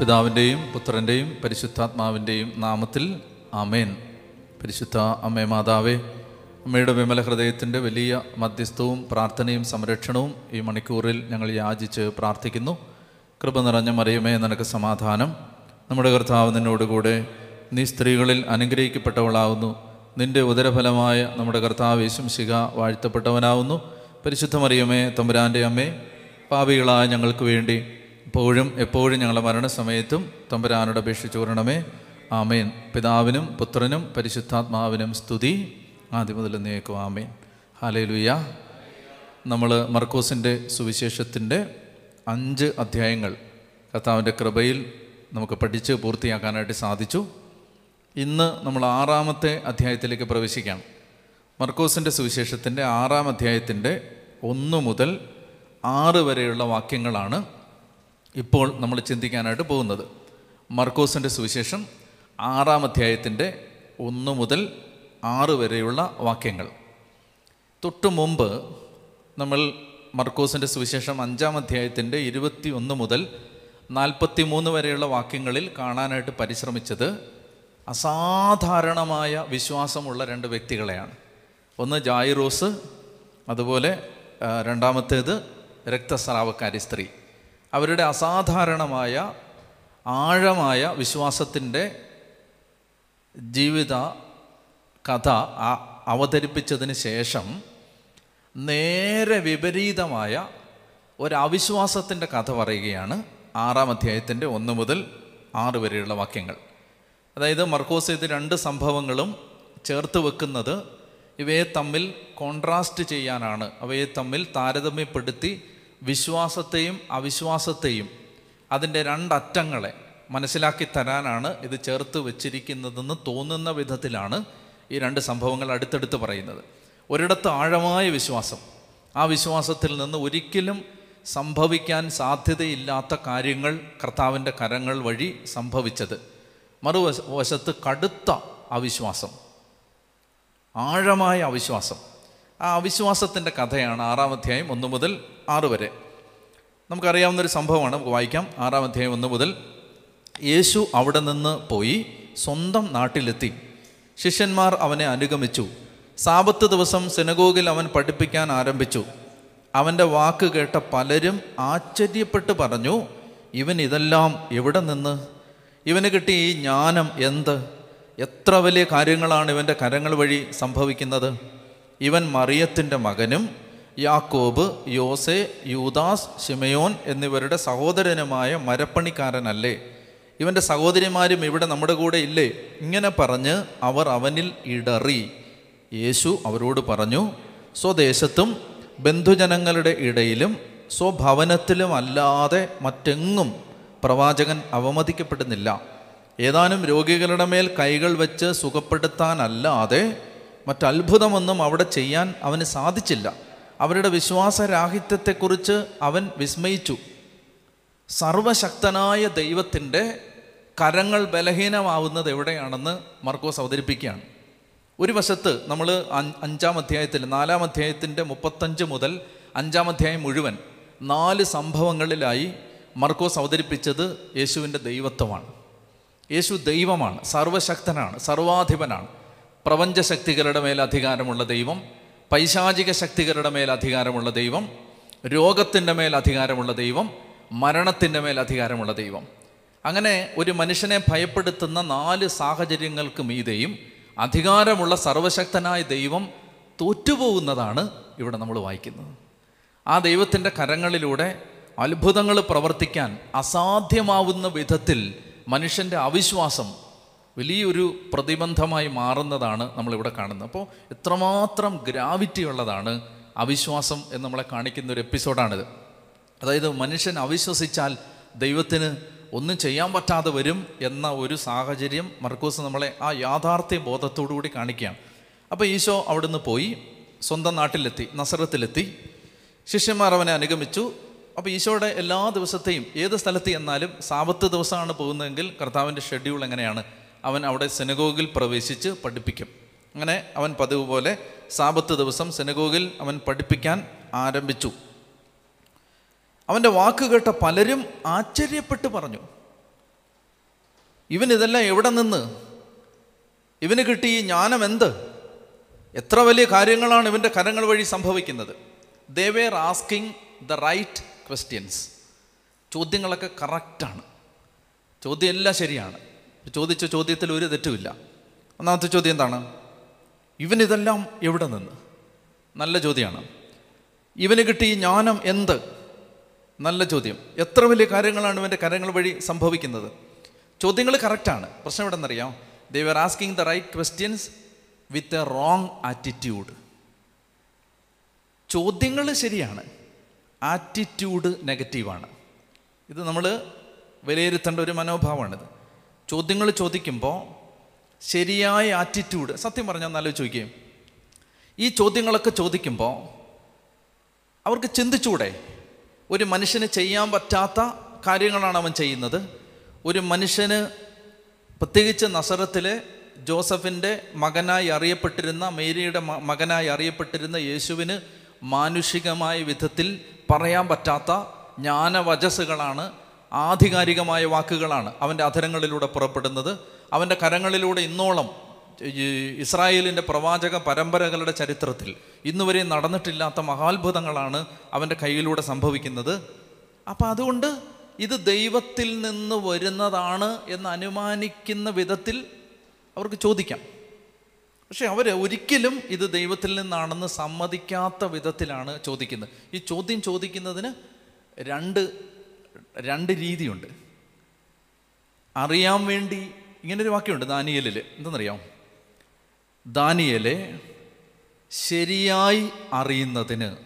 പിതാവിന്റെയും പുത്രന്റെയും പരിശുദ്ധാത്മാവിന്റെയും നാമത്തിൽ അമേൻ പരിശുദ്ധ അമ്മേ മാതാവേ അമ്മയുടെ വിമല ഹൃദയത്തിന്റെ വലിയ മധ്യസ്ഥവും പ്രാർത്ഥനയും സംരക്ഷണവും ഈ മണിക്കൂറിൽ ഞങ്ങൾ യാചിച്ച് പ്രാർത്ഥിക്കുന്നു. കൃപ നിറഞ്ഞ മറിയമേ നിനക്ക് സമാധാനം. നമ്മുടെ കർത്താവ് നിന്നോടുകൂടെ നീ സ്ത്രീകളിൽ അനുഗ്രഹിക്കപ്പെട്ടവളാവുന്നു. നിന്റെ ഉദരഫലമായ നമ്മുടെ കർത്താവ് യേശുംശിക വാഴ്ത്തപ്പെട്ടവനാവുന്നു. പരിശുദ്ധ മറിയമേ തമ്പുരാന്റെ അമ്മേ പാപികളായ ഞങ്ങൾക്ക് വേണ്ടി ഇപ്പോഴും എപ്പോഴും ഞങ്ങളുടെ മരണസമയത്തും തമ്പുരാനോട് അപേക്ഷിച്ചു വരണമേ. ആമേൻ. പിതാവിനും പുത്രനും പരിശുദ്ധാത്മാവിനും സ്തുതി. ആദ്യം മുതൽ നീക്കും ആമേൻ. ഹാലയിലുയ്യ നമ്മൾ മർക്കോസിന്റെ സുവിശേഷത്തിന്റെ അഞ്ച് അധ്യായങ്ങൾ കർത്താവിന്റെ കൃപയിൽ നമുക്ക് പഠിച്ച് പൂർത്തിയാക്കാനായിട്ട് സാധിച്ചു. ഇന്ന് നമ്മൾ ആറാമത്തെ അധ്യായത്തിലേക്ക് പ്രവേശിക്കാം. മർക്കോസിന്റെ സുവിശേഷത്തിന്റെ ആറാം അധ്യായത്തിന്റെ ഒന്ന് മുതൽ ആറ് വരെയുള്ള വാക്യങ്ങളാണ് ഇപ്പോൾ നമ്മൾ ചിന്തിക്കാനായിട്ട് പോകുന്നത്. മർക്കോസിന്റെ സുവിശേഷം ആറാം അധ്യായത്തിന്റെ ഒന്ന് മുതൽ ആറ് വരെയുള്ള വാക്യങ്ങൾ. തൊട്ടു മുമ്പ് നമ്മൾ മർക്കോസിന്റെ സുവിശേഷം അഞ്ചാം അധ്യായത്തിന്റെ ഇരുപത്തി ഒന്ന് മുതൽ നാൽപ്പത്തി മൂന്ന് വരെയുള്ള വാക്യങ്ങളിൽ കാണാനായിട്ട് പരിശ്രമിച്ചത് അസാധാരണമായ വിശ്വാസമുള്ള രണ്ട് വ്യക്തികളെയാണ്. ഒന്ന് ജായിറോസ് അതുപോലെ രണ്ടാമത്തേത് രക്തസ്രാവക്കാരി സ്ത്രീ. അവരുടെ അസാധാരണമായ ആഴമായ വിശ്വാസത്തിന്റെ ജീവിത കഥ അവതരിപ്പിച്ചതിന് ശേഷം നേരെ വിപരീതമായ ഒരു കഥ പറയുകയാണ് ആറാം അധ്യായത്തിന്റെ ഒന്ന് മുതൽ ആറ് വരെയുള്ള വാക്യങ്ങൾ. അതായത് മർക്കോസ് ഇത് രണ്ട് സംഭവങ്ങളും ചേർത്ത് വെക്കുന്നത് ഇവയെ തമ്മിൽ കോൺട്രാസ്റ്റ് ചെയ്യാനാണ്. അവയെ തമ്മിൽ താരതമ്യപ്പെടുത്തി വിശ്വാസത്തെയും അവിശ്വാസത്തെയും അതിന്റെ രണ്ടറ്റങ്ങളെ മനസ്സിലാക്കി തരാനാണ് ഇത് ചേർത്ത് വെച്ചിരിക്കുന്നതെന്ന് തോന്നുന്ന വിധത്തിലാണ് ഈ രണ്ട് സംഭവങ്ങൾ അടുത്തടുത്ത് പറയുന്നത്. ഒരിടത്ത് ആഴമായ വിശ്വാസം ആ വിശ്വാസത്തിൽ നിന്ന് ഒരിക്കലും സംഭവിക്കാൻ സാധ്യതയില്ലാത്ത കാര്യങ്ങൾ കർത്താവിന്റെ കരങ്ങൾ വഴി സംഭവിച്ചത്. മറുവശത്ത് കടുത്ത അവിശ്വാസം ആഴമായ അവിശ്വാസം. ആ അവിശ്വാസത്തിന്റെ കഥയാണ് ആറാം അധ്യായം ഒന്ന് മുതൽ ആറ് വരെ. നമുക്കറിയാവുന്ന ഒരു സംഭവമാണ്. നമുക്ക് വായിക്കാം. ആറാം അധ്യായം ഒന്ന് മുതൽ യേശു അവിടെ നിന്ന് പോയി സ്വന്തം നാട്ടിലെത്തി. ശിഷ്യന്മാർ അവനെ അനുഗമിച്ചു. സാപത്ത് ദിവസം സിനഗോഗിൽ അവൻ പഠിപ്പിക്കാൻ ആരംഭിച്ചു. അവന്റെ വാക്ക് കേട്ട പലരും ആശ്ചര്യപ്പെട്ട് പറഞ്ഞു ഇവൻ ഇതെല്ലാം എവിടെ നിന്ന്? ഇവന് കിട്ടിയ ഈ ജ്ഞാനം എന്ത്? എത്ര വലിയ കാര്യങ്ങളാണ് ഇവന്റെ കരങ്ങൾ വഴി സംഭവിക്കുന്നത്? ഇവൻ മറിയത്തിന്റെ മകനും യാക്കോബ് യോസെ യൂദാസ് ഷിമയോൻ എന്നിവരുടെ സഹോദരനുമായ മരപ്പണിക്കാരനല്ലേ? ഇവന്റെ സഹോദരിമാരും ഇവിടെ നമ്മുടെ കൂടെ ഇല്ലേ? ഇങ്ങനെ പറഞ്ഞ് അവർ അവനിൽ ഇടറി. യേശു അവരോട് പറഞ്ഞു സ്വദേശത്തും ബന്ധുജനങ്ങളുടെ ഇടയിലും സ്വഭവനത്തിലും അല്ലാതെ മറ്റെങ്ങും പ്രവാചകൻ അവമതിക്കപ്പെടുന്നില്ല. ഏതാനും രോഗികളുടെ മേൽ കൈകൾ വെച്ച് സുഖപ്പെടുത്താനല്ലാതെ മറ്റത്ഭുതമൊന്നും അവിടെ ചെയ്യാൻ അവന് സാധിച്ചില്ല. അവരുടെ വിശ്വാസരാഹിത്യത്തെക്കുറിച്ച് അവൻ വിസ്മയിച്ചു. സർവശക്തനായ ദൈവത്തിന്റെ കരങ്ങൾ ബലഹീനമാവുന്നത് എവിടെയാണെന്ന് മർക്കോസ് അവതരിപ്പിക്കുകയാണ്. ഒരു വശത്ത് നമ്മൾ അഞ്ചാം അധ്യായത്തിൽ നാലാം അധ്യായത്തിന്റെ മുപ്പത്തഞ്ച് മുതൽ അഞ്ചാം അധ്യായം മുഴുവൻ നാല് സംഭവങ്ങളിലായി മർക്കോസ് അവതരിപ്പിച്ചത് യേശുവിന്റെ ദൈവത്വമാണ്. യേശു ദൈവമാണ് സർവശക്തനാണ് സർവാധിപനാണ് പ്രപഞ്ചശക്തികളുടെ മേൽ അധികാരമുള്ള ദൈവം. പൈശാചിക ശക്തികളുടെ മേൽ അധികാരമുള്ള ദൈവം രോഗത്തിന്റെ മേൽ അധികാരമുള്ള ദൈവം മരണത്തിന്റെ മേൽ അധികാരമുള്ള ദൈവം. അങ്ങനെ ഒരു മനുഷ്യനെ ഭയപ്പെടുത്തുന്ന നാല് സാഹചര്യങ്ങൾക്ക് മീതെയും അധികാരമുള്ള സർവശക്തനായ ദൈവം തോറ്റുപോകുന്നതാണ് ഇവിടെ നമ്മൾ വായിക്കുന്നത്. ആ ദൈവത്തിന്റെ കരങ്ങളിലൂടെ അത്ഭുതങ്ങൾ പ്രവർത്തിക്കാൻ അസാധ്യമാവുന്ന വിധത്തിൽ മനുഷ്യന്റെ അവിശ്വാസം വലിയൊരു പ്രതിബന്ധമായി മാറുന്നതാണ് നമ്മളിവിടെ കാണുന്നത്. അപ്പോൾ എത്രമാത്രം ഗ്രാവിറ്റി ഉള്ളതാണ് അവിശ്വാസം എന്ന് നമ്മളെ കാണിക്കുന്ന ഒരു എപ്പിസോഡാണിത്. അതായത് മനുഷ്യൻ അവിശ്വസിച്ചാൽ ദൈവത്തിന് ഒന്നും ചെയ്യാൻ പറ്റാതെ വരും എന്ന ഒരു സാഹചര്യം മർക്കോസ് നമ്മളെ ആ യാഥാർത്ഥ്യ ബോധത്തോടു കൂടി കാണിക്കുകയാണ്. അപ്പോൾ ഈശോ അവിടുന്ന് പോയി സ്വന്തം നാട്ടിലെത്തി നസറത്തിലെത്തി. ശിഷ്യന്മാർ അവനെ അനുഗമിച്ചു. അപ്പോൾ ഈശോയുടെ എല്ലാ ദിവസത്തെയും ഏത് സ്ഥലത്ത് എന്നാലും സാപത്ത് ദിവസമാണ് പോകുന്നതെങ്കിൽ കർത്താവിന്റെ ഷെഡ്യൂൾ എങ്ങനെയാണ്? അവൻ അവിടെ സെനഗോഗിൽ പ്രവേശിച്ച് പഠിപ്പിക്കും. അങ്ങനെ അവൻ പതിവ് പോലെ സാപത്ത് ദിവസം സെനഗോഗിൽ അവൻ പഠിപ്പിക്കാൻ ആരംഭിച്ചു. അവന്റെ വാക്ക് കേട്ട പലരും ആശ്ചര്യപ്പെട്ട് പറഞ്ഞു. ഇവൻ ഇതെല്ലാം എവിടെ നിന്ന്? ഇവന് കിട്ടി ഈ ജ്ഞാനം എന്ത്? എത്ര വലിയ കാര്യങ്ങളാണ് ഇവന്റെ കരങ്ങൾ വഴി സംഭവിക്കുന്നത്? They were asking the right questions ചോദ്യങ്ങളൊക്കെ കറക്റ്റാണ് ചോദ്യം എല്ലാം ശരിയാണ്. ചോദിച്ച ചോദ്യത്തിൽ ഒരു തെറ്റുമില്ല. ഒന്നാമത്തെ ചോദ്യം എന്താണ്? ഇവനിതെല്ലാം എവിടെ നിന്ന്? നല്ല ചോദ്യമാണ്. ഇവന് കിട്ടിയ ജ്ഞാനം എന്ത്? നല്ല ചോദ്യം. എത്ര വലിയ കാര്യങ്ങളാണ് ഇവന്റെ കരങ്ങൾ വഴി സംഭവിക്കുന്നത്? ചോദ്യങ്ങൾ കറക്റ്റാണ് പ്രശ്നം എവിടെ നിന്നറിയാം they are asking the right questions with a wrong attitude ചോദ്യങ്ങൾ ശരിയാണ്. ആറ്റിറ്റ്യൂഡ് നെഗറ്റീവാണ് ഇത് നമ്മൾ വിലയിരുത്തേണ്ട ഒരു മനോഭാവമാണിത്. ചോദ്യങ്ങൾ ചോദിക്കുമ്പോൾ ശരിയായ ആറ്റിറ്റ്യൂഡ് സത്യം പറഞ്ഞാൽ നല്ല ചോദിക്കുകയും ഈ ചോദ്യങ്ങളൊക്കെ ചോദിക്കുമ്പോൾ അവർക്ക് ചിന്തിച്ചൂടെ. ഒരു മനുഷ്യന് ചെയ്യാൻ പറ്റാത്ത കാര്യങ്ങളാണ് അവൻ ചെയ്യുന്നത്. ഒരു മനുഷ്യന് പ്രത്യേകിച്ച് നസറത്തിലെ ജോസഫിന്റെ മകനായി അറിയപ്പെട്ടിരുന്ന മേരിയുടെ മകനായി അറിയപ്പെട്ടിരുന്ന യേശുവിന് മാനുഷികമായ വിധത്തിൽ പറയാൻ പറ്റാത്ത ജ്ഞാനവചസ്സുകളാണ് ആധികാരികമായ വാക്കുകളാണ് അവന്റെ അധരങ്ങളിലൂടെ പുറപ്പെടുന്നത്. അവന്റെ കരങ്ങളിലൂടെ ഇന്നോളം ഇസ്രായേലിന്റെ പ്രവാചക പരമ്പരകളുടെ ചരിത്രത്തിൽ ഇന്നുവരെ നടന്നിട്ടില്ലാത്ത മഹാത്ഭുതങ്ങളാണ് അവന്റെ കയ്യിലൂടെ സംഭവിക്കുന്നത്. അപ്പം അതുകൊണ്ട് ഇത് ദൈവത്തിൽ നിന്ന് വരുന്നതാണ് എന്ന് അനുമാനിക്കുന്ന വിധത്തിൽ അവർക്ക് ചോദിക്കാം. പക്ഷെ അവർ ഒരിക്കലും ഇത് ദൈവത്തിൽ നിന്നാണെന്ന് സമ്മതിക്കാത്ത വിധത്തിലാണ് ചോദിക്കുന്നത്. ഈ ചോദ്യം ചോദിക്കുന്നതിന് രണ്ട് രണ്ട് രീതിയുണ്ട്. അറിയാൻ വേണ്ടി ഇങ്ങനൊരു വാക്യമുണ്ട് ദാനിയലിൽ എന്തെന്നറിയാം ദാനിയലെ ശരിയായി അറിയുന്നതിന്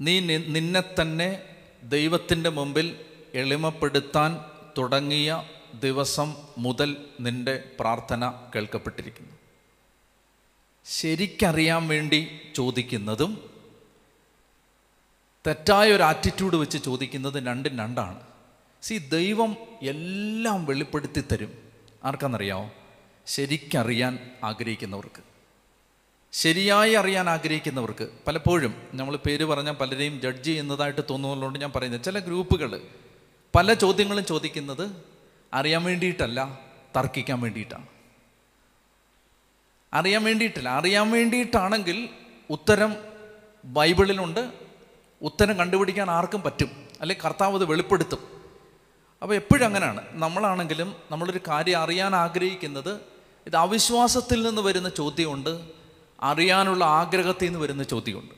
നീ നിന്നെ തന്നെ ദൈവത്തിന്റെ മുമ്പിൽ എളിമപ്പെടുത്താൻ തുടങ്ങിയ ദിവസം മുതൽ നിന്റെ പ്രാർത്ഥന കേൾക്കപ്പെട്ടിരിക്കുന്നു. ശരിക്കറിയാൻ വേണ്ടി ചോദിക്കുന്നതും തെറ്റായ ഒരു ആറ്റിറ്റ്യൂഡ് വെച്ച് ചോദിക്കുന്നത് രണ്ടും രണ്ടാണ്. സി ദൈവം എല്ലാം വെളിപ്പെടുത്തി തരും. ആർക്കാണെന്നറിയാമോ ശരിക്കറിയാൻ ആഗ്രഹിക്കുന്നവർക്ക്. ശരിയായി അറിയാൻ ആഗ്രഹിക്കുന്നവർക്ക്. പലപ്പോഴും നമ്മൾ പേര് പറഞ്ഞാൽ പലരെയും ജഡ്ജ് ചെയ്യുന്നതായിട്ട് തോന്നുന്നതുകൊണ്ട് ഞാൻ പറയുന്നത് ചില ഗ്രൂപ്പുകൾ പല ചോദ്യങ്ങളും ചോദിക്കുന്നത് അറിയാൻ വേണ്ടിയിട്ടല്ല തർക്കിക്കാൻ വേണ്ടിയിട്ടാണ്. അറിയാൻ വേണ്ടിയിട്ടില്ല. അറിയാൻ വേണ്ടിയിട്ടാണെങ്കിൽ ഉത്തരം ബൈബിളിലുണ്ട് ഉത്തരം കണ്ടുപിടിക്കാൻ ആർക്കും പറ്റും. അല്ലെങ്കിൽ കർത്താവ് അത് വെളിപ്പെടുത്തും. അപ്പോൾ എപ്പോഴും അങ്ങനെയാണ്. നമ്മളാണെങ്കിലും നമ്മളൊരു കാര്യം അറിയാൻ ആഗ്രഹിക്കുന്നത് ഇത് അവിശ്വാസത്തിൽ നിന്ന് വരുന്ന ചോദ്യമുണ്ട് അറിയാനുള്ള ആഗ്രഹത്തിൽ നിന്ന് വരുന്ന ചോദ്യമുണ്ട്.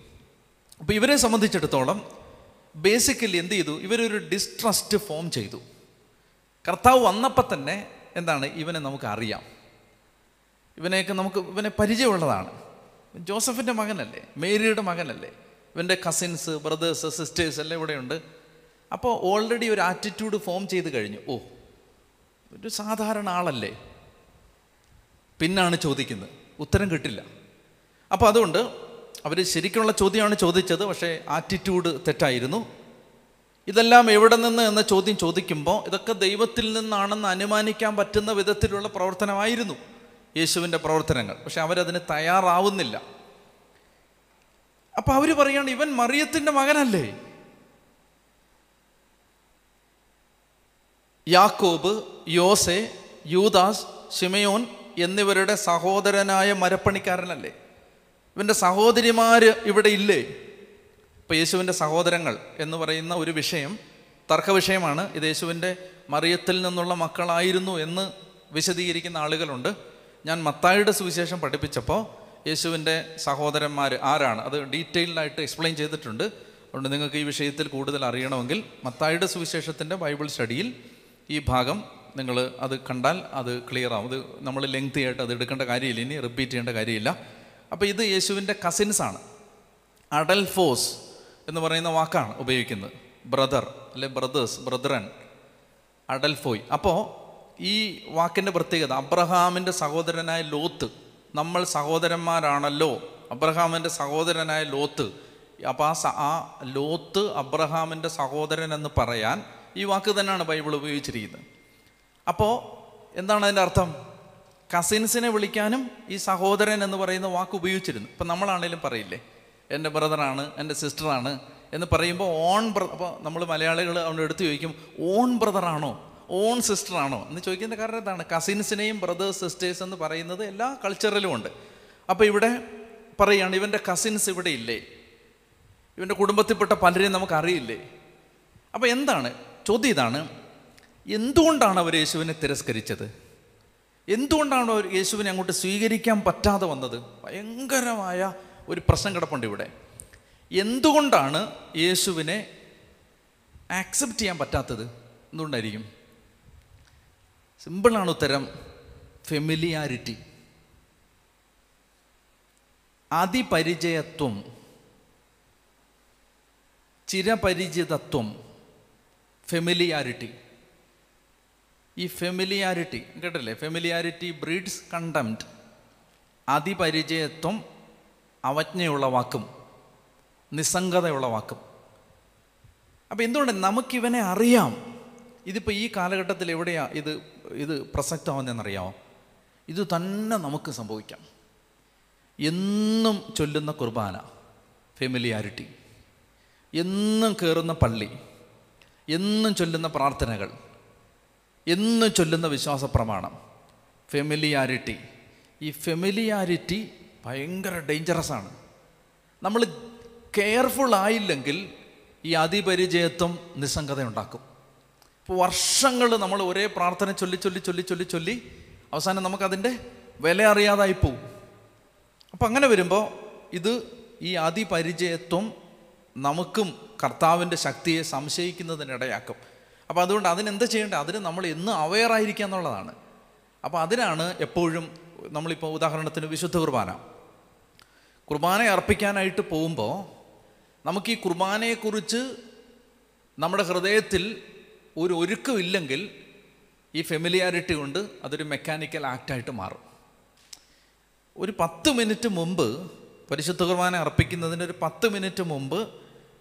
അപ്പോൾ ഇവരെ സംബന്ധിച്ചിടത്തോളം ബേസിക്കലി എന്ത് ചെയ്തു? ഇവരൊരു ഡിസ്ട്രസ്റ്റ് ഫോം ചെയ്തു. കർത്താവ് വന്നപ്പോൾ തന്നെ എന്താണ്? ഇവനെ നമുക്ക് അറിയാം. ഇവനെയൊക്കെ നമുക്ക് ഇവനെ പരിചയമുള്ളതാണ്. ജോസഫിന്റെ മകനല്ലേ? മേരിയുടെ മകനല്ലേ? ഇവന്റെ കസിൻസ് ബ്രദേഴ്സ് സിസ്റ്റേഴ്സ് എല്ലാം ഇവിടെയുണ്ട് അപ്പോൾ ഓൾറെഡി ഒരു ആറ്റിറ്റ്യൂഡ് ഫോം ചെയ്ത് കഴിഞ്ഞു. ഓ ഒരു സാധാരണ ആളല്ലേ? പിന്നാണ് ചോദിക്കുന്നത്. ഉത്തരം കിട്ടില്ല. അപ്പോൾ അതുകൊണ്ട് അവർ ശരിക്കുള്ള ചോദ്യമാണ് ചോദിച്ചത് പക്ഷേ ആറ്റിറ്റ്യൂഡ് തെറ്റായിരുന്നു. ഇതെല്ലാം എവിടെ നിന്ന് എന്ന ചോദ്യം ചോദിക്കുമ്പോൾ ഇതൊക്കെ ദൈവത്തിൽ നിന്നാണെന്ന് അനുമാനിക്കാൻ പറ്റുന്ന വിധത്തിലുള്ള പ്രവർത്തനമായിരുന്നു യേശുവിന്റെ പ്രവർത്തനങ്ങൾ. പക്ഷെ അവരതിന് തയ്യാറാവുന്നില്ല. അപ്പൊ അവർ പറയാണ് ഇവൻ മറിയത്തിന്റെ മകനല്ലേ? യാക്കോബ് യോസെ യൂദാസ് ഷിമയോൻ എന്നിവരുടെ സഹോദരനായ മരപ്പണിക്കാരനല്ലേ? ഇവന്റെ സഹോദരിമാര് ഇവിടെ ഇല്ലേ? ഇപ്പം യേശുവിന്റെ സഹോദരങ്ങൾ എന്ന് പറയുന്ന ഒരു വിഷയം തർക്ക വിഷയമാണ്. ഇത് യേശുവിന്റെ മറിയത്തിൽ നിന്നുള്ള മക്കളായിരുന്നു എന്ന് വിശദീകരിക്കുന്ന ആളുകളുണ്ട്. ഞാൻ മത്തായിയുടെ സുവിശേഷം പഠിപ്പിച്ചപ്പോൾ യേശുവിന്റെ സഹോദരന്മാർ ആരാണ്? അത് ഡീറ്റെയിൽഡായിട്ട് എക്സ്പ്ലെയിൻ ചെയ്തിട്ടുണ്ട്. അതുകൊണ്ട് നിങ്ങൾക്ക് ഈ വിഷയത്തിൽ കൂടുതൽ അറിയണമെങ്കിൽ മത്തായുടെ സുവിശേഷത്തിന്റെ ബൈബിൾ സ്റ്റഡിയിൽ ഈ ഭാഗം നിങ്ങൾ അത് കണ്ടാൽ അത് ക്ലിയർ ആവും. അത് നമ്മൾ ലെങ്തി ആയിട്ട് അത് എടുക്കേണ്ട കാര്യമില്ല. ഇനി റിപ്പീറ്റ് ചെയ്യേണ്ട കാര്യമില്ല. അപ്പോൾ ഇത് യേശുവിന്റെ കസിൻസാണ് അഡൽഫോസ് എന്ന് പറയുന്ന വാക്കാണ് ഉപയോഗിക്കുന്നത്. ബ്രദർ അല്ലെ ബ്രദേഴ്സ് ബ്രദറൻ അഡൽഫോയ് അപ്പോൾ ഈ വാക്കിന്റെ പ്രത്യേകത അബ്രഹാമിന്റെ സഹോദരനായ ലോത്ത് നമ്മൾ സഹോദരന്മാരാണല്ലോ. അബ്രഹാമിന്റെ സഹോദരനായ ലോത്ത്. അപ്പോൾ ആ ആ ലോത്ത് അബ്രഹാമിന്റെ സഹോദരൻ എന്ന് പറയാൻ ഈ വാക്ക് തന്നെയാണ് ബൈബിൾ ഉപയോഗിച്ചിരിക്കുന്നത്. അപ്പോൾ എന്താണ് അതിന്റെ അർത്ഥം? കസിൻസിനെ വിളിക്കാനും ഈ സഹോദരൻ എന്ന് പറയുന്ന വാക്ക് ഉപയോഗിച്ചിരുന്നു. ഇപ്പം നമ്മളാണേലും പറയില്ലേ എന്റെ ബ്രദറാണ് എന്റെ സിസ്റ്ററാണ് എന്ന് പറയുമ്പോൾ ഓൺ ബ്ര അപ്പോൾ നമ്മൾ മലയാളികൾ അവിടെ എടുത്ത് ചോദിക്കും ഓൺ ബ്രദറാണോ? ഓൺ സിസ്റ്റർ ആണോ? എന്ന് ചോദിക്കുന്ന കാരണം എന്താണ് കസിൻസിനെയും ബ്രദേഴ്സ് സിസ്റ്റേഴ്സ് എന്ന് പറയുന്നത് എല്ലാ കൾച്ചറിലും ഉണ്ട്. അപ്പോൾ ഇവിടെ പറയുകയാണ് ഇവന്റെ കസിൻസ് ഇവിടെ ഇല്ലേ? ഇവന്റെ കുടുംബത്തിൽപ്പെട്ട പലരെയും നമുക്ക് അറിയില്ലേ? അപ്പോൾ എന്താണ്? ചോദ്യം ഇതാണ്. എന്തുകൊണ്ടാണ് അവർ യേശുവിനെ തിരസ്കരിച്ചത്? എന്തുകൊണ്ടാണ് അവർ യേശുവിനെ അങ്ങോട്ട് സ്വീകരിക്കാൻ പറ്റാതെ വന്നത്? ഭയങ്കരമായ ഒരു പ്രശ്നം കിടപ്പുണ്ട് ഇവിടെ. എന്തുകൊണ്ടാണ് യേശുവിനെ ആക്സെപ്റ്റ് ചെയ്യാൻ പറ്റാത്തത്? എന്തുകൊണ്ടായിരിക്കും? സിമ്പിളാണ് ഉത്തരം. ഫെമിലിയാരിറ്റി അതിപരിചയത്വം. ചിരപരിചിതത്വം. ഫെമിലിയാരിറ്റി ഈ ഫെമിലിയാരിറ്റി കേട്ടല്ലേ ഫെമിലിയാരിറ്റി ബ്രീഡ്സ് കണ്ടംപ്റ്റ് അതിപരിചയത്വം അവജ്ഞയുള്ള വാക്കും. നിസ്സംഗതയുള്ള വാക്കും. അപ്പോൾ എന്തുകൊണ്ട് നമുക്കിവനെ അറിയാം? ഇതിപ്പോൾ ഈ കാലഘട്ടത്തിൽ എവിടെയാണ് ഇത് ഇത് പ്രസക്തമാണെന്നറിയാമോ? ഇത് തന്നെ നമുക്ക് സംഭവിക്കാം. എന്നും ചൊല്ലുന്ന കുർബാന ഫെമിലിയാരിറ്റി. എന്നും കയറുന്ന പള്ളി എന്നും ചൊല്ലുന്ന പ്രാർത്ഥനകൾ എന്നും ചൊല്ലുന്ന വിശ്വാസ പ്രമാണം ഫെമിലിയാരിറ്റി. ഈ ഫെമിലിയാരിറ്റി ഭയങ്കര ആണ്. നമ്മൾ കെയർഫുൾ ആയില്ലെങ്കിൽ ഈ അതിപരിചയത്വം നിസ്സംഗത ഉണ്ടാക്കും ഇപ്പോൾ വർഷങ്ങൾ നമ്മൾ ഒരേ പ്രാർത്ഥന ചൊല്ലി ചൊല്ലി ചൊല്ലി ചൊല്ലി ചൊല്ലി അവസാനം നമുക്കതിന്റെ വില അറിയാതായി പോവും. അപ്പം അങ്ങനെ വരുമ്പോൾ ഇത് ഈ അതിപരിചയത്വം നമുക്കും കർത്താവിന്റെ ശക്തിയെ സംശയിക്കുന്നതിനിടയാക്കും. അപ്പോൾ അതുകൊണ്ട് അതിനെന്താ ചെയ്യേണ്ടത്? അതിന് നമ്മൾ എന്ന് അവെയറായിരിക്കുക എന്നുള്ളതാണ്. അപ്പോൾ അതിനാണ് എപ്പോഴും നമ്മളിപ്പോൾ ഉദാഹരണത്തിന് വിശുദ്ധ കുർബാന. കുർബാന അർപ്പിക്കാനായിട്ട് പോകുമ്പോൾ നമുക്ക് ഈ കുർബാനയെക്കുറിച്ച് നമ്മുടെ ഹൃദയത്തിൽ ഒരു ഒരുക്കമില്ലെങ്കിൽ ഈ ഫെമിലിയാരിറ്റി കൊണ്ട് അതൊരു മെക്കാനിക്കൽ ആക്റ്റായിട്ട് മാറും. ഒരു പത്ത് മിനിറ്റ് മുമ്പ് പരിശുദ്ധ കുർബാന അർപ്പിക്കുന്നതിന് ഒരു പത്ത് മിനിറ്റ് മുമ്പ്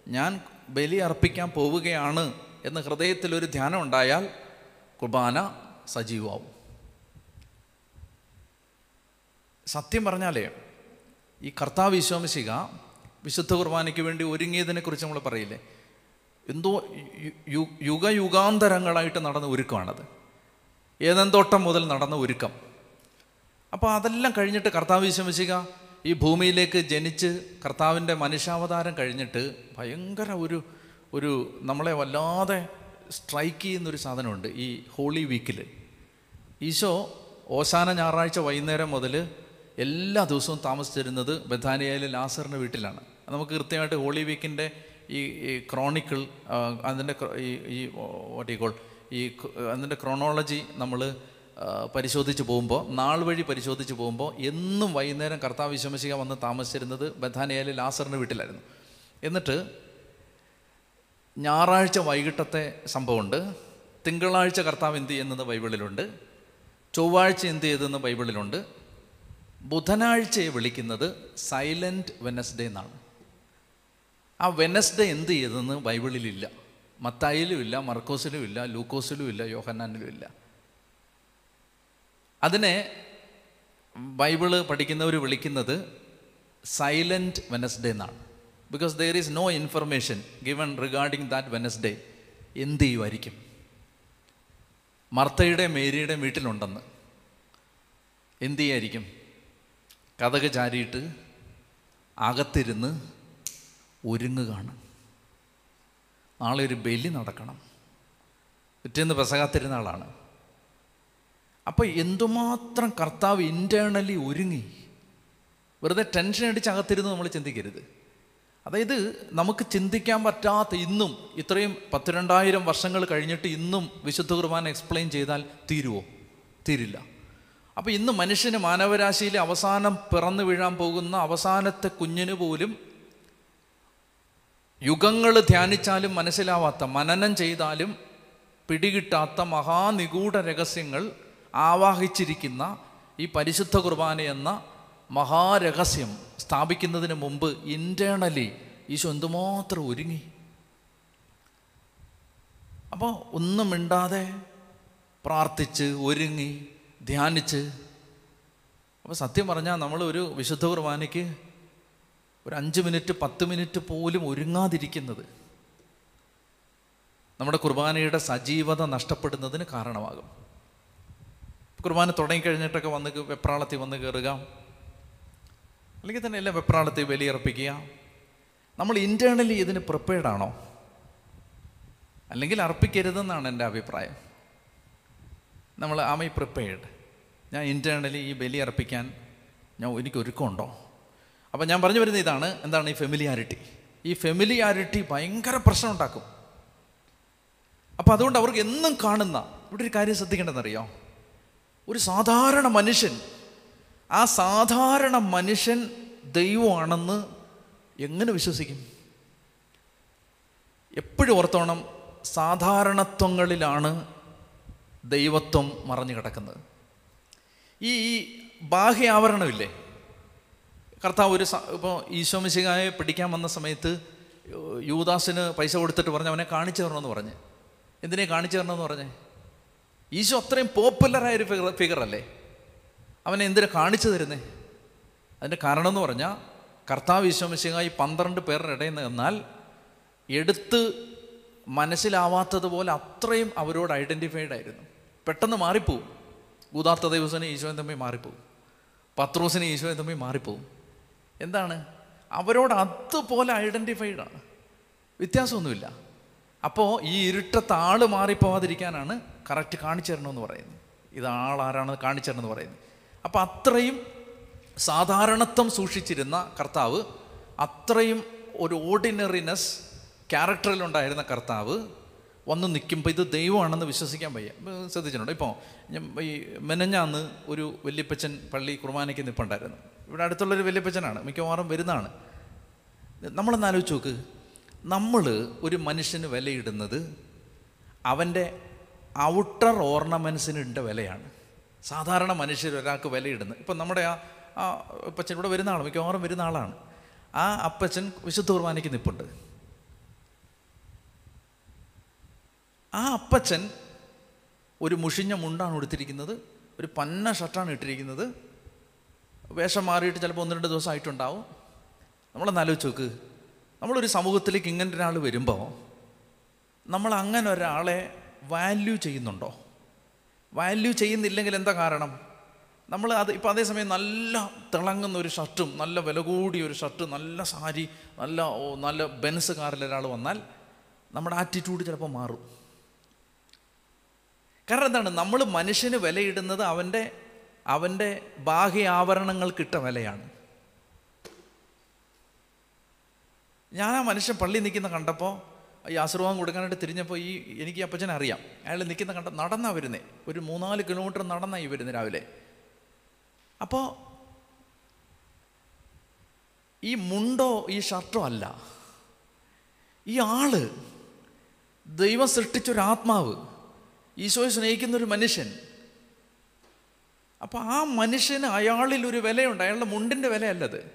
ഞാൻ ബലി അർപ്പിക്കാൻ പോവുകയാണ് എന്ന് ഹൃദയത്തിൽ ഒരു ധ്യാനം ഉണ്ടായാൽ കുർബാന സജീവമാവും. സത്യം പറഞ്ഞാലേ ഈ കർത്താവ് വിശ്വമിശിക വിശുദ്ധ കുർബാനയ്ക്ക് വേണ്ടി ഒരുങ്ങിയതിനെ കുറിച്ച് നമ്മൾ പറയില്ലേ? എന്തോ യുഗയുഗാന്തരങ്ങളായിട്ട് നടന്ന ഒരുക്കമാണത്. ഏതെന്തോട്ടം മുതൽ നടന്ന ഒരുക്കം. അപ്പോൾ അതെല്ലാം കഴിഞ്ഞിട്ട് കർത്താവ് വിശ്വമിശിക ഈ ഭൂമിയിലേക്ക് ജനിച്ച് കർത്താവിന്റെ മനുഷ്യാവതാരം കഴിഞ്ഞിട്ട് ഭയങ്കര ഒരു ഒരു നമ്മളെ വല്ലാതെ സ്ട്രൈക്ക് ചെയ്യുന്നൊരു സാധനമുണ്ട് ഈ ഹോളി വീക്കിൽ ഈശോ ഓശാന ഞായറാഴ്ച വൈകുന്നേരം മുതൽ എല്ലാ ദിവസവും താമസിച്ചിരുന്നത് ബഥാനിയയിലെ ലാസറിന്റെ വീട്ടിലാണ്. നമുക്ക് കൃത്യമായിട്ട് ഹോളി വീക്കിന്റെ ഈ ഈ ക്രോണിക്കിൾ അതിന്റെ ഈ ഈ ഓട്ടിക്കോൾ ഈ അതിന്റെ ക്രോണോളജി നമ്മൾ പരിശോധിച്ച് പോകുമ്പോൾ നാൾ വഴി പരിശോധിച്ച് പോകുമ്പോൾ എന്നും വൈകുന്നേരം കർത്താവ് വിശ്വമശിക വന്ന് താമസിച്ചിരുന്നത് ബഥാനിയയിലെ ലാസറിന്റെ വീട്ടിലായിരുന്നു. എന്നിട്ട് ഞായറാഴ്ച വൈകിട്ടത്തെ സംഭവമുണ്ട്. തിങ്കളാഴ്ച കർത്താവ് എന്ത് ചെയ്യുന്നത് ബൈബിളിലുണ്ട്. ചൊവ്വാഴ്ച എന്ത് ചെയ്തെന്ന് ബൈബിളിലുണ്ട്. ബുധനാഴ്ചയെ വിളിക്കുന്നത് സൈലന്റ് വെനസ്ഡേ എന്നാണ്. ആ വെനസ്ഡേ എന്ത് ചെയ്തെന്ന് ബൈബിളിലില്ല. മത്തായിലും ഇല്ല മർക്കോസിലും ഇല്ല ലൂക്കോസിലും ഇല്ല യോഹന്നാനിലും ഇല്ല. അതിനെ ബൈബിൾ പഠിക്കുന്നവർ വിളിക്കുന്നത് സൈലന്റ് വെനസ്ഡേ എന്നാണ്. Because there is no information given regarding that Wednesday എന്ത് ചെയ്യുമായിരിക്കും? മർത്തയുടെ മേരിയുടെ വീട്ടിലുണ്ടെന്ന് എന്ത് ചെയ്യായിരിക്കും? കഥക ചാരിയിട്ട് അകത്തിരുന്ന് ഒരുങ്ങുകയാണ്. നാളെ ഒരു ബലി നടക്കണം. പിറ്റേന്ന് പെസകാത്തിരുന്നാളാണ് അപ്പോൾ എന്തുമാത്രം കർത്താവ് ഇന്റേർണലി ഒരുങ്ങി? വെറുതെ ടെൻഷൻ അടിച്ച് അകത്തിരുന്ന് നമ്മൾ ചിന്തിക്കരുത്. അതായത് നമുക്ക് ചിന്തിക്കാൻ പറ്റാത്ത ഇന്നും ഇത്രയും പത്തിരണ്ടായിരം വർഷങ്ങൾ കഴിഞ്ഞിട്ട് ഇന്നും വിശുദ്ധ കുർബാന എക്സ്പ്ലെയിൻ ചെയ്താൽ തീരുവോ? തീരില്ല. അപ്പോൾ ഇന്ന് മനുഷ്യന് മാനവരാശിയിലെ അവസാനം പിറന്നു വീഴാൻ പോകുന്ന അവസാനത്തെ കുഞ്ഞിന് പോലും യുഗങ്ങൾ ധ്യാനിച്ചാലും മനസ്സിലാവാത്ത മനനം ചെയ്താലും പിടികിട്ടാത്ത മഹാനിഗൂഢ രഹസ്യങ്ങൾ ആവാഹിച്ചിരിക്കുന്ന ഈ പരിശുദ്ധ കുർബാന എന്ന മഹാരഹസ്യം സ്ഥാപിക്കുന്നതിന് മുമ്പ് ഇന്റേണലി ഈശോ എന്തുമാത്രം ഒരുങ്ങി? അപ്പോൾ ഒന്നും മിണ്ടാതെ പ്രാർത്ഥിച്ച് ഒരുങ്ങി ധ്യാനിച്ച്. അപ്പോൾ സത്യം പറഞ്ഞാൽ നമ്മൾ ഒരു വിശുദ്ധ കുർബാനയ്ക്ക് ഒരു അഞ്ച് മിനിറ്റ് പത്ത് മിനിറ്റ് പോലും ഒരുങ്ങാതിരിക്കുന്നത് നമ്മുടെ കുർബാനയുടെ സജീവത നഷ്ടപ്പെടുന്നതിന് കാരണമാകും. കുർബാന തുടങ്ങിക്കഴിഞ്ഞിട്ടൊക്കെ വന്ന് വെപ്രാളത്തിൽ വന്ന് കയറുക അല്ലെങ്കിൽ തന്നെ എല്ലാം വെപ്രാളത്തിൽ ബലിയർപ്പിക്കുക. നമ്മൾ ഇന്റേർണലി ഇതിന് പ്രിപ്പയർഡ് ആണോ? അല്ലെങ്കിൽ അർപ്പിക്കരുതെന്നാണ് എന്റെ അഭിപ്രായം. നമ്മൾ ആമ പ്രിപ്പയർഡ് ഞാൻ ഇന്റേർണലി ഈ ബലി അർപ്പിക്കാൻ ഞാൻ എനിക്ക് ഒരുക്കമുണ്ടോ അപ്പം ഞാൻ പറഞ്ഞു വരുന്ന ഇതാണ്. എന്താണ് ഈ ഫെമിലിയാരിറ്റി ഈ ഫെമിലിയാരിറ്റി ഭയങ്കര പ്രശ്നം ഉണ്ടാക്കും. അപ്പം അതുകൊണ്ട് അവർക്ക് എന്നും കാണുന്ന ഇവിടെ ഒരു കാര്യം ശ്രദ്ധിക്കേണ്ടതെന്നറിയോ? ഒരു സാധാരണ മനുഷ്യൻ ആ സാധാരണ മനുഷ്യൻ ദൈവമാണെന്ന് എങ്ങനെ വിശ്വസിക്കും? എപ്പോഴും ഓർത്തോണം സാധാരണത്വങ്ങളിലാണ് ദൈവത്വം മറഞ്ഞു കിടക്കുന്നത് ഈ ബാഹ്യ ആവരണമില്ലേ കർത്താവ് ഒരു ഇപ്പോൾ ഈശോമിശികായെ പിടിക്കാൻ വന്ന സമയത്ത് യൂദാസിന് പൈസ കൊടുത്തിട്ട് പറഞ്ഞ് അവനെ കാണിച്ചു തരണമെന്ന് പറഞ്ഞ്. എന്തിനെ കാണിച്ചു തരണമെന്ന് പറഞ്ഞേ? ഈശോ അത്രയും പോപ്പുലറായ ഒരു ഫിഗർ ഫിഗറല്ലേ? അവനെ എന്തിനാ കാണിച്ചു തരുന്നേ? അതിന്റെ കാരണം എന്ന് പറഞ്ഞാൽ കർത്താവ് ഈശോമിശികായി പന്ത്രണ്ട് പേരുടെ ഇടയിൽ നിന്ന് എന്നാൽ എടുത്ത് മനസ്സിലാവാത്തതുപോലെ അത്രയും അവരോട് ഐഡന്റിഫൈഡ് ആയിരുന്നു. പെട്ടെന്ന് മാറിപ്പോവും. ഊതാത്ത ദിവസനെ ഈശോയും തമ്മിൽ മാറിപ്പോവും. പത്രോസിനെ ഈശോയും തമ്മിൽ മാറിപ്പോവും. എന്താണ്? അവരോട് അതുപോലെ ഐഡന്റിഫൈഡാണ് വ്യത്യാസമൊന്നുമില്ല. അപ്പോൾ ഈ ഇരുട്ടത്ത് ആൾ മാറിപ്പോവാതിരിക്കാനാണ് കറക്റ്റ് കാണിച്ചു തരണമെന്ന് പറയുന്നത്. ഇത് ആളാരാണ് കാണിച്ചു തരണമെന്ന് പറയുന്നത്. അപ്പോൾ അത്രയും സാധാരണത്വം സൂക്ഷിച്ചിരുന്ന കർത്താവ് അത്രയും ഒരു ഓർഡിനറിനെസ് ക്യാരക്ടറിലുണ്ടായിരുന്ന കർത്താവ് വന്ന് നിൽക്കുമ്പോൾ ഇത് ദൈവമാണെന്ന് വിശ്വസിക്കാൻ വയ്യ. ശ്രദ്ധിച്ചിട്ടുണ്ടോ. ഇപ്പോൾ ഈ മെനഞ്ഞാന്ന് ഒരു വല്യപ്പച്ചൻ പള്ളി കുർബാനയ്ക്ക് നിൽപ്പുണ്ടായിരുന്നു. ഇവിടെ അടുത്തുള്ളൊരു വല്യപ്പച്ചനാണ് മിക്കവാറും വരുന്നതാണ്. നമ്മളൊന്ന് ആലോചിച്ച് നോക്ക്. നമ്മൾ ഒരു മനുഷ്യന് വിലയിടുന്നത് അവന്റെ ഔട്ടർ ഓർണമെൻസിനിന്റെ വിലയാണ്. സാധാരണ മനുഷ്യർ ഒരാൾക്ക് വിലയിടുന്നത്. ഇപ്പം നമ്മുടെ ആ ആ അപ്പച്ചൻ ഇവിടെ വരുന്ന ആൾ മിക്കവാറും വരുന്ന ആളാണ്. ആ അപ്പച്ചൻ വിശുദ്ധ കുർബാനയ്ക്ക് നിപ്പുണ്ട്. ആ അപ്പച്ചൻ ഒരു മുഷിഞ്ഞ മുണ്ടാണ് ഉടുത്തിരിക്കുന്നത് ഒരു പന്ന ഷർട്ടാണ് ഇട്ടിരിക്കുന്നത് വേഷം മാറിയിട്ട് ചിലപ്പോൾ ഒന്ന് രണ്ട് ദിവസം ആയിട്ടുണ്ടാവും നമ്മളൊന്ന് ആലോചിച്ച് നോക്ക്. നമ്മളൊരു സമൂഹത്തിലേക്ക് ഇങ്ങനെ ഒരാൾ വരുമ്പോൾ നമ്മൾ അങ്ങനെ ഒരാളെ വാല്യൂ ചെയ്യുന്നുണ്ടോ? വാല്യൂ ചെയ്യുന്നില്ലെങ്കിൽ എന്താ കാരണം? നമ്മൾ അത് ഇപ്പോൾ അതേസമയം നല്ല തിളങ്ങുന്ന ഒരു ഷർട്ടും നല്ല വില കൂടിയ ഒരു ഷർട്ട് നല്ല സാരി നല്ല നല്ല ബെൻസ് കാറിൽ ഒരാൾ വന്നാൽ നമ്മുടെ ആറ്റിറ്റ്യൂഡ് ചിലപ്പോൾ മാറും. കാരണം എന്താണ്? നമ്മൾ മനുഷ്യന് വിലയിടുന്നത് അവന്റെ അവന്റെ ബാഹ്യ ആവരണങ്ങൾക്കിട്ട വിലയാണ്. ഞാൻ ആ മനുഷ്യൻ പള്ളി നിൽക്കുന്ന കണ്ടപ്പോൾ ഈ ആശീർവാദം കൊടുക്കാനായിട്ട് തിരിഞ്ഞപ്പോൾ ഈ എനിക്ക് അപ്പച്ചനെ അറിയാം. അയാൾ നിൽക്കുന്ന കണ്ട നടന്നാ വരുന്നേ. ഒരു മൂന്നാൽ കിലോമീറ്റർ നടന്നാ ഈ വരുന്നത് രാവിലെ. അപ്പോൾ ഈ മുണ്ടോ ഈ ഷർട്ടോ അല്ല. ഈ ആൾ ദൈവം സൃഷ്ടിച്ചൊരു ആത്മാവ്. ഈശോയെ സ്നേഹിക്കുന്ന ഒരു മനുഷ്യൻ അപ്പോൾ ആ മനുഷ്യന് അയാളിൽ ഒരു വിലയുണ്ട്. അയാളുടെ മുണ്ടിന്റെ വിലയല്ലത്.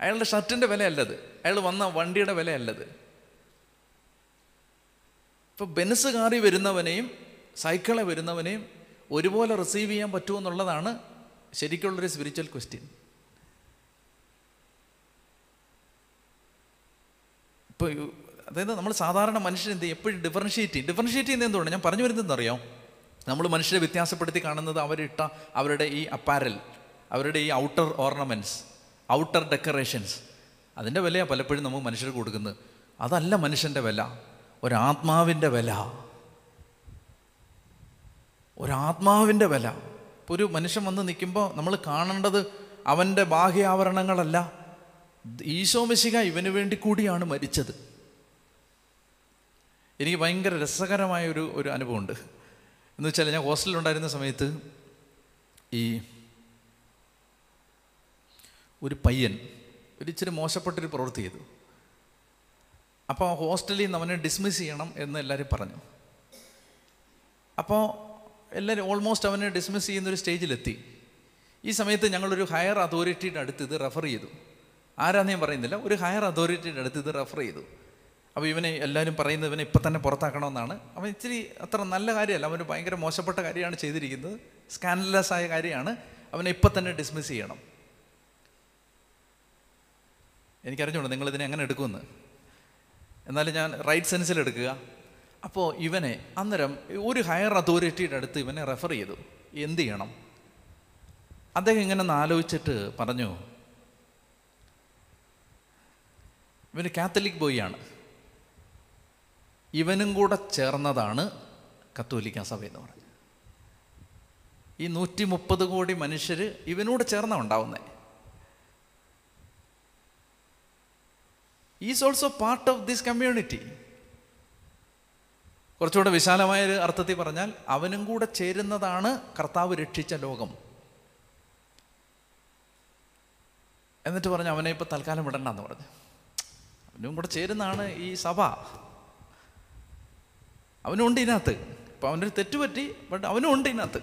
അയാളുടെ ഷർട്ടിന്റെ വിലയല്ലത്. അയാൾ വന്ന വണ്ടിയുടെ വിലയല്ലത്. ഇപ്പോൾ ബെൻസ് കാറി വരുന്നവനെയും സൈക്കിളെ വരുന്നവനെയും ഒരുപോലെ റിസീവ് ചെയ്യാൻ പറ്റുമോ പറ്റുമെന്നുള്ളതാണ് ശരിക്കുള്ളൊരു സ്പിരിച്വൽ ക്വസ്റ്റ്യൻ ഇപ്പോൾ അതായത് നമ്മൾ സാധാരണ മനുഷ്യൻ എന്ത് ചെയ്യും? എപ്പോഴും ഡിഫറൻഷ്യേറ്റ് ചെയ്യും. ഡിഫറൻഷ്യേറ്റ് ചെയ്യുന്നത് എന്തുകൊണ്ട് ഞാൻ പറഞ്ഞു വരുന്നത് അറിയാം നമ്മൾ മനുഷ്യരെ വ്യത്യാസപ്പെടുത്തി കാണുന്നത് അവരിട്ട അവരുടെ ഈ അപ്പാരൽ അവരുടെ ഈ ഔട്ടർ ഓർണമെന്റ്സ് ഔട്ടർ ഡെക്കറേഷൻസ് അതിന്റെ വിലയാണ് പലപ്പോഴും നമുക്ക് മനുഷ്യർക്ക് കൊടുക്കുന്നത്. അതല്ല മനുഷ്യന്റെ വില. ഒരാത്മാവിന്റെ വില. ഒരാത്മാവിന്റെ വില. ഇപ്പോൾ ഒരു മനുഷ്യൻ വന്ന് നിൽക്കുമ്പോൾ നമ്മൾ കാണേണ്ടത് അവന്റെ ബാഹ്യാവരണങ്ങളല്ല. ഈശോ ഇവന് വേണ്ടി കൂടിയാണ് മരിച്ചത്. എനിക്ക് ഭയങ്കര രസകരമായ ഒരു ഒരു അനുഭവമുണ്ട്. എന്ന് വെച്ചാൽ ഞാൻ ഹോസ്റ്റലിലുണ്ടായിരുന്ന സമയത്ത് ഈ ഒരു പയ്യൻ ഒരിച്ചിരി മോശപ്പെട്ടൊരു പ്രവൃത്തി ചെയ്തു. അപ്പോൾ ഹോസ്റ്റലിൽ നിന്ന് അവനെ ഡിസ്മിസ് ചെയ്യണം എന്ന് എല്ലാവരും പറഞ്ഞു. അപ്പോൾ എല്ലാവരും ഓൾമോസ്റ്റ് അവനെ ഡിസ്മിസ് ചെയ്യുന്ന ഒരു സ്റ്റേജിലെത്തി ഈ സമയത്ത് ഞങ്ങളൊരു ഹയർ അതോറിറ്റിയുടെ അടുത്ത് ഇത് റെഫർ ചെയ്തു. ആരാന്ന് ഞാൻ പറയുന്നില്ല. ഒരു ഹയർ അതോറിറ്റിയുടെ അടുത്ത് ഇത് റെഫർ ചെയ്തു. അപ്പോൾ ഇവനെ എല്ലാവരും പറയുന്നത് ഇവനെ ഇപ്പം തന്നെ പുറത്താക്കണമെന്നാണ്. അവൻ ഇച്ചിരി അത്ര നല്ല കാര്യമല്ല. അവന് ഭയങ്കര മോശപ്പെട്ട കാര്യമാണ് ചെയ്തിരിക്കുന്നത്. സ്കാൻലെസ് ആയ കാര്യമാണ്. അവനെ ഇപ്പം തന്നെ ഡിസ്മിസ് ചെയ്യണം. എനിക്കറിഞ്ഞോളൂ നിങ്ങളിതിനെ എങ്ങനെ എടുക്കുമെന്ന്. എന്നാലും ഞാൻ റൈറ്റ് സെൻസിൽ എടുക്കുക. അപ്പോൾ ഇവനെ അന്നേരം ഒരു ഹയർ അതോറിറ്റിയുടെ അടുത്ത് ഇവനെ റെഫർ ചെയ്തു. എന്ത് ചെയ്യണം? അദ്ദേഹം ഇങ്ങനെ ഒന്ന് ആലോചിച്ചിട്ട് പറഞ്ഞു. ഇവന് കാത്തലിക് ബോയിയാണ് ഇവനും കൂടെ ചേർന്നതാണ് കത്തോലിക്ക സഭ എന്ന് പറഞ്ഞത്. ഈ നൂറ്റി മുപ്പത് കോടി മനുഷ്യർ ഇവനോട് ചേർന്ന ഉണ്ടാവുന്നത് is also part of this community കുറച്ചുകൂടെ വിശാലമായ ഒരു അർത്ഥത്തിൽ പറഞ്ഞാൽ അവനും കൂടെ ചേരുന്നതാണ് കർത്താവ് രക്ഷിച്ച ലോകം. എന്നിട്ട് പറഞ്ഞു അവനെ ഇപ്പം തൽക്കാലം വിടണ്ടെന്ന് പറഞ്ഞു. അവനും കൂടെ ചേരുന്നതാണ് ഈ സഭ. അവനും ഉണ്ട് ഇതിനകത്ത്. അപ്പം അവനൊരു തെറ്റുപറ്റി ബട്ട് അവനും ഉണ്ട് ഇതിനകത്ത്.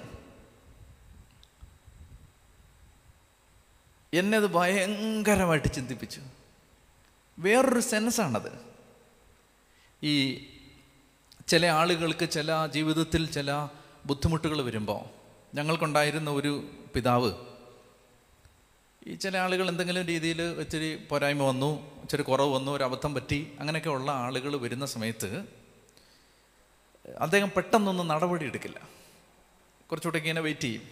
എന്നെ അത് ഭയങ്കരമായിട്ട് ചിന്തിപ്പിച്ചു. വേറൊരു സെൻസാണത്. ഈ ചില ആളുകൾക്ക് ചില ജീവിതത്തിൽ ചില ബുദ്ധിമുട്ടുകൾ വരുമ്പോൾ ഞങ്ങൾക്കുണ്ടായിരുന്ന ഒരു പിതാവ് ഈ ചില ആളുകൾ എന്തെങ്കിലും രീതിയിൽ ഇച്ചിരി പോരായ്മ വന്നു ഇച്ചിരി കുറവ് വന്നു ഒരു അബദ്ധം പറ്റി അങ്ങനെയൊക്കെ ഉള്ള ആളുകൾ വരുന്ന സമയത്ത് അദ്ദേഹം പെട്ടെന്നൊന്നും നടപടി എടുക്കില്ല. കുറച്ചുകൂടെ ഇങ്ങനെ വെയിറ്റ് ചെയ്യും.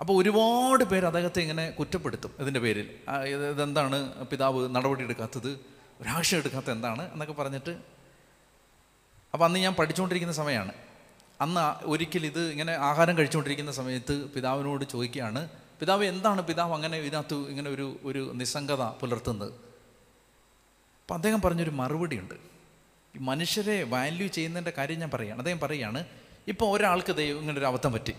അപ്പോൾ ഒരുപാട് പേര് അദ്ദേഹത്തെ ഇങ്ങനെ കുറ്റപ്പെടുത്തും ഇതിന്റെ പേരിൽ. ഇതെന്താണ് പിതാവ് നടപടി എടുക്കാത്തത്? ഒരാശം എടുക്കാത്തത് എന്താണ് എന്നൊക്കെ പറഞ്ഞിട്ട് അപ്പോൾ അന്ന് ഞാൻ പഠിച്ചുകൊണ്ടിരിക്കുന്ന സമയമാണ് അന്ന് ഒരിക്കൽ ഇത് ഇങ്ങനെ ആഹാരം കഴിച്ചുകൊണ്ടിരിക്കുന്ന സമയത്ത് പിതാവിനോട് ചോദിക്കുകയാണ് പിതാവ് എന്താണ് പിതാവ് അങ്ങനെ ഇതിനകത്ത് ഇങ്ങനെ ഒരു ഒരു നിസ്സംഗത പുലർത്തുന്നത്? അപ്പം അദ്ദേഹം പറഞ്ഞൊരു മറുപടിയുണ്ട്. ഈ മനുഷ്യരെ വാല്യൂ ചെയ്യുന്നതിന്റെ കാര്യം ഞാൻ പറയുകയാണ്. അദ്ദേഹം പറയുകയാണ് ഇപ്പോൾ ഒരാൾക്ക് ദൈവം ഇങ്ങനെ ഒരു അബദ്ധം പറ്റി.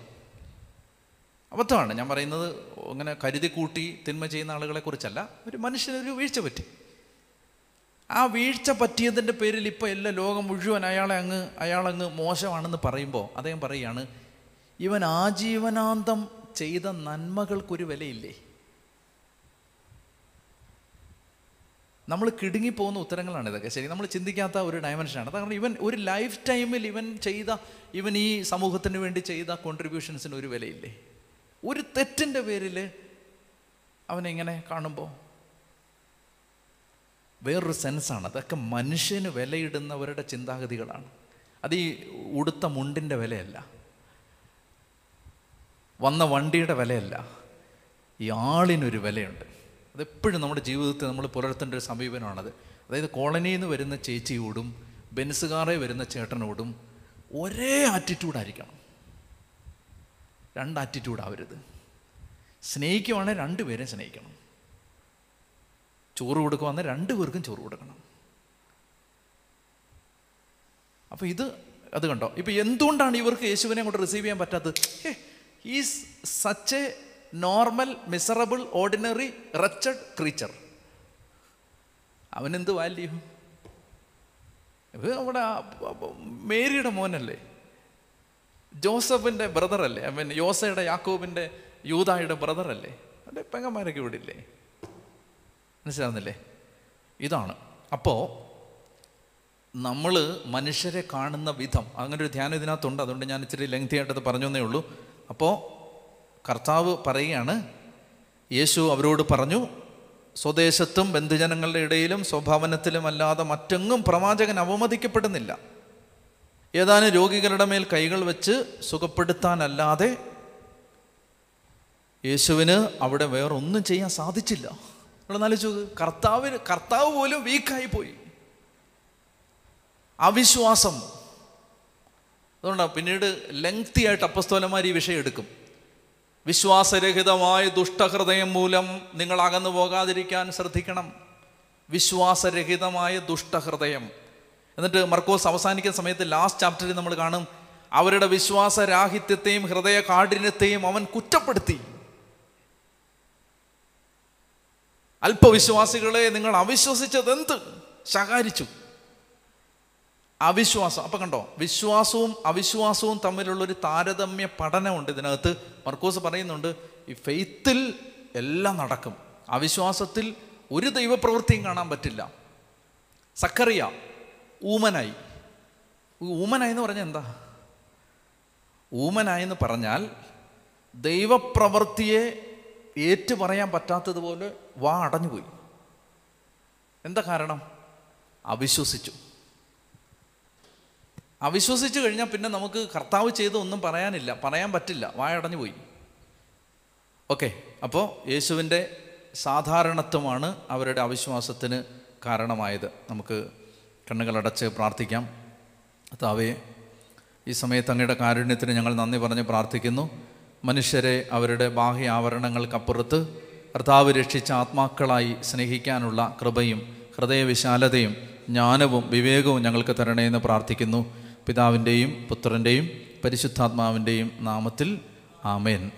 അബദ്ധമാണ്. ഞാൻ പറയുന്നത് അങ്ങനെ കരുതി കൂട്ടി തിന്മ ചെയ്യുന്ന ആളുകളെ കുറിച്ചല്ല ഒരു മനുഷ്യനൊരു വീഴ്ച പറ്റി. ആ വീഴ്ച പറ്റിയതിന്റെ പേരിൽ ഇപ്പോൾ എല്ലാ ലോകം മുഴുവൻ അയാളെ അങ്ങ് അയാളങ്ങ് മോശമാണെന്ന് പറയുമ്പോൾ അദ്ദേഹം പറയുകയാണ് ഇവൻ ആജീവനാന്തം ചെയ്ത നന്മകൾക്കൊരു വിലയില്ലേ? നമ്മൾ കിടുങ്ങിപ്പോകുന്ന ഉത്തരങ്ങളാണ് ഇതൊക്കെ. ശരി നമ്മൾ ചിന്തിക്കാത്ത ഒരു ഡയമെൻഷനാണ് കാരണം ഇവൻ ഒരു ലൈഫ് ടൈമിൽ ഇവൻ ചെയ്ത ഇവൻ ഈ സമൂഹത്തിന് വേണ്ടി ചെയ്ത കോൺട്രിബ്യൂഷൻസിന് ഒരു വിലയില്ലേ? ഒരു തെറ്റിന്റെ പേരിൽ അവനെങ്ങനെ കാണുമ്പോൾ വേറൊരു സെൻസാണ് അതൊക്കെ മനുഷ്യന് വിലയിടുന്നവരുടെ ചിന്താഗതികളാണ്. അത് ഈ ഉടുത്ത മുണ്ടിന്റെ വിലയല്ല. വന്ന വണ്ടിയുടെ വിലയല്ല. ഈ ആളിനൊരു വിലയുണ്ട്. അതെപ്പോഴും നമ്മുടെ ജീവിതത്തിൽ നമ്മൾ പുലർത്തേണ്ട ഒരു സമീപനമാണത്. അതായത് കോളനിയിൽ നിന്ന് വരുന്ന ചേച്ചിയോടും ബെൻസുകാറെ വരുന്ന ചേട്ടനോടും ഒരേ ആറ്റിറ്റ്യൂഡായിരിക്കണം രണ്ട് ആറ്റിറ്റ്യൂഡ് ആവരുത്. സ്നേഹിക്കുവാണെങ്കിൽ രണ്ടുപേരെ സ്നേഹിക്കണം. ചോറ് കൊടുക്കുവാന്ന് രണ്ടു പേർക്കും ചോറ് കൊടുക്കണം. അപ്പോൾ ഇത് അത് കണ്ടോ? ഇപ്പം എന്തുകൊണ്ടാണ് ഇവർക്ക് യേശുവിനെ കൊണ്ട് റിസീവ് ചെയ്യാൻ പറ്റാത്തത്? Is such a normal miserable ordinary wretched creature അവനെന്ത് വാല്യൂ ആ മേരിയുടെ മോനല്ലേ? ജോസഫിന്റെ ബ്രദറല്ലേ മീൻ യോസയുടെ യാക്കോബിന്റെ യൂതായുടെ ബ്രദറല്ലേ അവന്റെ പെങ്ങന്മാരൊക്കെ ഇവിടെ ഇല്ലേ? മനസ്സിലാവുന്നില്ലേ? ഇതാണ്. അപ്പോൾ നമ്മൾ മനുഷ്യരെ കാണുന്ന വിധം അങ്ങനെ ഒരു ധ്യാനം ഇതിനകത്തുണ്ട്. അതുകൊണ്ട് ഞാൻ ഇച്ചിരി ലെങ്തി ആയിട്ടത് പറഞ്ഞു ഉള്ളൂ. അപ്പോൾ കർത്താവ് പറയുകയാണ് യേശു അവരോട് പറഞ്ഞു സ്വദേശത്തും ബന്ധുജനങ്ങളുടെ ഇടയിലും സ്വഭാവനത്തിലും അല്ലാതെ മറ്റെങ്ങും പ്രവാചകൻ അവമതിക്കപ്പെടുന്നില്ല. ഏതാനും രോഗികളുടെ മേൽ കൈകൾ വെച്ച് സുഖപ്പെടുത്താനല്ലാതെ യേശുവിന് അവിടെ വേറൊന്നും ചെയ്യാൻ സാധിച്ചില്ല. നിങ്ങൾ ആലോചിച്ചു കർത്താവിന് കർത്താവ് പോലും വീക്കായി പോയി. അവിശ്വാസം. അതുകൊണ്ടാണ് പിന്നീട് ലെങ്തി ആയിട്ട് അപ്പസ്തോലന്മാർ ഈ വിഷയം എടുക്കും. വിശ്വാസരഹിതമായ ദുഷ്ടഹൃദയം മൂലം നിങ്ങൾ അകന്നു പോകാതിരിക്കാൻ ശ്രദ്ധിക്കണം. വിശ്വാസരഹിതമായ ദുഷ്ടഹൃദയം. എന്നിട്ട് മർക്കോസ് അവസാനിക്കുന്ന സമയത്ത് ലാസ്റ്റ് ചാപ്റ്ററിൽ നമ്മൾ കാണും അവരുടെ വിശ്വാസരാഹിത്യത്തെയും ഹൃദയ കാഠിന്യത്തെയും അവൻ കുറ്റപ്പെടുത്തി. അല്പവിശ്വാസികളെ നിങ്ങൾ അവിശ്വസിച്ചതെന്ത്? ശകാരിച്ചു. അവിശ്വാസം. അപ്പം കണ്ടോ വിശ്വാസവും അവിശ്വാസവും തമ്മിലുള്ളൊരു താരതമ്യ പഠനമുണ്ട് ഇതിനകത്ത്. മർക്കോസ് പറയുന്നുണ്ട് ഈ ഫെയ്ത്തിൽ എല്ലാം നടക്കും. അവിശ്വാസത്തിൽ ഒരു ദൈവപ്രവൃത്തിയും കാണാൻ പറ്റില്ല. സക്കറിയ ഊമനായി. ഊമനായി എന്ന് പറഞ്ഞാൽ എന്താ? ഊമനായി എന്ന് പറഞ്ഞാൽ ദൈവപ്രവൃത്തിയെ ഏറ്റു പറയാൻ പറ്റാത്തതുപോലെ വാ അടഞ്ഞുപോയി. എന്താ കാരണം? അവിശ്വസിച്ചു. അവിശ്വസിച്ച് കഴിഞ്ഞാൽ പിന്നെ നമുക്ക് കർത്താവ് ചെയ്ത് ഒന്നും പറയാനില്ല. പറയാൻ പറ്റില്ല. വായടഞ്ഞു പോയി. ഓക്കെ. അപ്പോൾ യേശുവിന്റെ സാധാരണത്വമാണ് അവരുടെ അവിശ്വാസത്തിന് കാരണമായത്. നമുക്ക് കണ്ണുകളടച്ച് പ്രാർത്ഥിക്കാം. അതാവേ ഈ സമയത്ത് അങ്ങയുടെ കാരുണ്യത്തിന് ഞങ്ങൾ നന്ദി പറഞ്ഞ് പ്രാർത്ഥിക്കുന്നു. മനുഷ്യരെ അവരുടെ ബാഹ്യ ആവരണങ്ങൾക്കപ്പുറത്ത് കർത്താവ് രക്ഷിച്ച ആത്മാക്കളായി സ്നേഹിക്കാനുള്ള കൃപയും ഹൃദയവിശാലതയും ജ്ഞാനവും വിവേകവും ഞങ്ങൾക്ക് തരണേ എന്ന് പ്രാർത്ഥിക്കുന്നു. പിതാവിന്റെയും പുത്രന്റെയും പരിശുദ്ധാത്മാവിന്റെയും നാമത്തിൽ ആമേൻ.